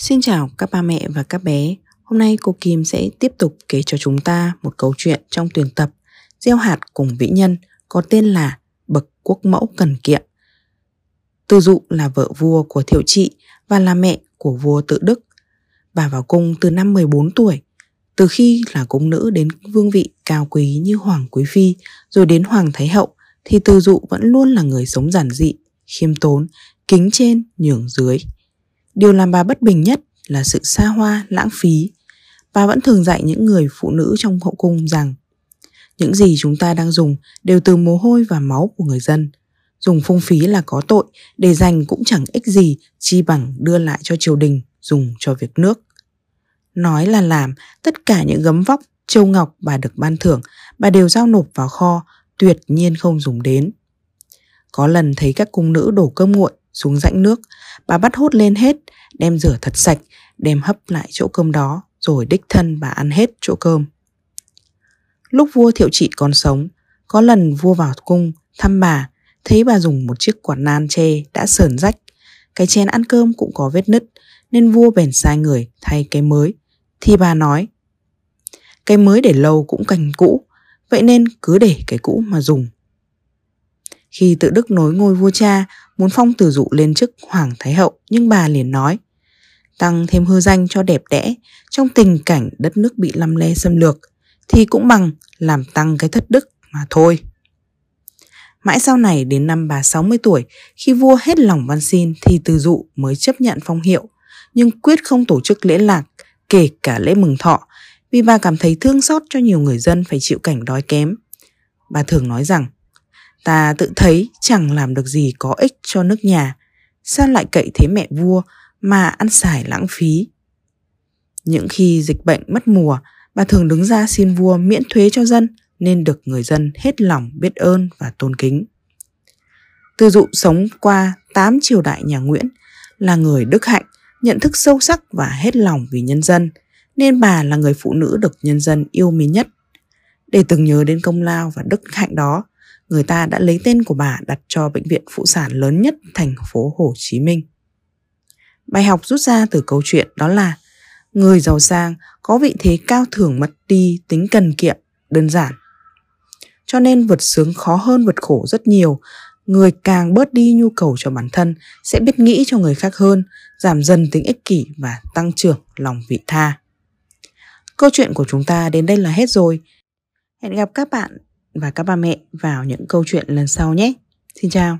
Xin chào các ba mẹ và các bé. Hôm nay cô Kim sẽ tiếp tục kể cho chúng ta một câu chuyện trong tuyển tập Gieo hạt cùng vĩ nhân có tên là Bậc Quốc Mẫu Cần Kiệm. Từ dụ là vợ vua của Thiệu Trị và là mẹ của vua Tự Đức. Bà vào cung từ năm 14 tuổi. Từ khi là cung nữ đến vương vị cao quý như Hoàng Quý Phi rồi đến Hoàng Thái Hậu thì Từ dụ vẫn luôn là người sống giản dị, khiêm tốn, kính trên, nhường dưới. Điều làm bà bất bình nhất là sự xa hoa, lãng phí. Bà vẫn thường dạy những người phụ nữ trong hậu cung rằng những gì chúng ta đang dùng đều từ mồ hôi và máu của người dân. Dùng phung phí là có tội, để dành cũng chẳng ích gì, chi bằng đưa lại cho triều đình dùng cho việc nước. Nói là làm, tất cả những gấm vóc, châu ngọc bà được ban thưởng, bà đều giao nộp vào kho, tuyệt nhiên không dùng đến. Có lần thấy các cung nữ đổ cơm nguội xuống rãnh nước, bà bắt hốt lên hết, đem rửa thật sạch, đem hấp lại chỗ cơm đó, rồi đích thân bà ăn hết chỗ cơm. Lúc vua thiệu trị còn sống, có lần vua vào cung thăm bà, thấy bà dùng một chiếc quạt nan tre đã sờn rách, cái chén ăn cơm cũng có vết nứt, nên vua bèn sai người thay cái mới. Thì bà nói, cái mới để lâu cũng cành cũ, vậy nên cứ để cái cũ mà dùng. Khi tự đức nối ngôi vua cha, muốn phong từ dụ lên chức hoàng thái hậu, nhưng bà liền nói, tăng thêm hư danh cho đẹp đẽ, trong tình cảnh đất nước bị lăm le xâm lược, thì cũng bằng làm tăng cái thất đức mà thôi. Mãi sau này đến năm bà 60 tuổi, khi vua hết lòng văn xin thì từ dụ mới chấp nhận phong hiệu, nhưng quyết không tổ chức lễ lạc, kể cả lễ mừng thọ, vì bà cảm thấy thương xót cho nhiều người dân phải chịu cảnh đói kém. Bà thường nói rằng, ta tự thấy chẳng làm được gì có ích cho nước nhà, sao lại cậy thế mẹ vua mà ăn xài lãng phí. Những khi dịch bệnh mất mùa, bà thường đứng ra xin vua miễn thuế cho dân nên được người dân hết lòng biết ơn và tôn kính. Từ dụ sống qua 8 triều đại nhà Nguyễn là người đức hạnh, nhận thức sâu sắc và hết lòng vì nhân dân, nên bà là người phụ nữ được nhân dân yêu mến nhất. Để từng nhớ đến công lao và đức hạnh đó, người ta đã lấy tên của bà đặt cho bệnh viện phụ sản lớn nhất thành phố Hồ Chí Minh. Bài học rút ra từ câu chuyện đó là người giàu sang có vị thế cao thưởng mất đi tính cần kiệm, đơn giản. Cho nên vượt sướng khó hơn vượt khổ rất nhiều, người càng bớt đi nhu cầu cho bản thân sẽ biết nghĩ cho người khác hơn, giảm dần tính ích kỷ và tăng trưởng lòng vị tha. Câu chuyện của chúng ta đến đây là hết rồi. Hẹn gặp các bạn và các ba mẹ vào những câu chuyện lần sau nhé. Xin chào.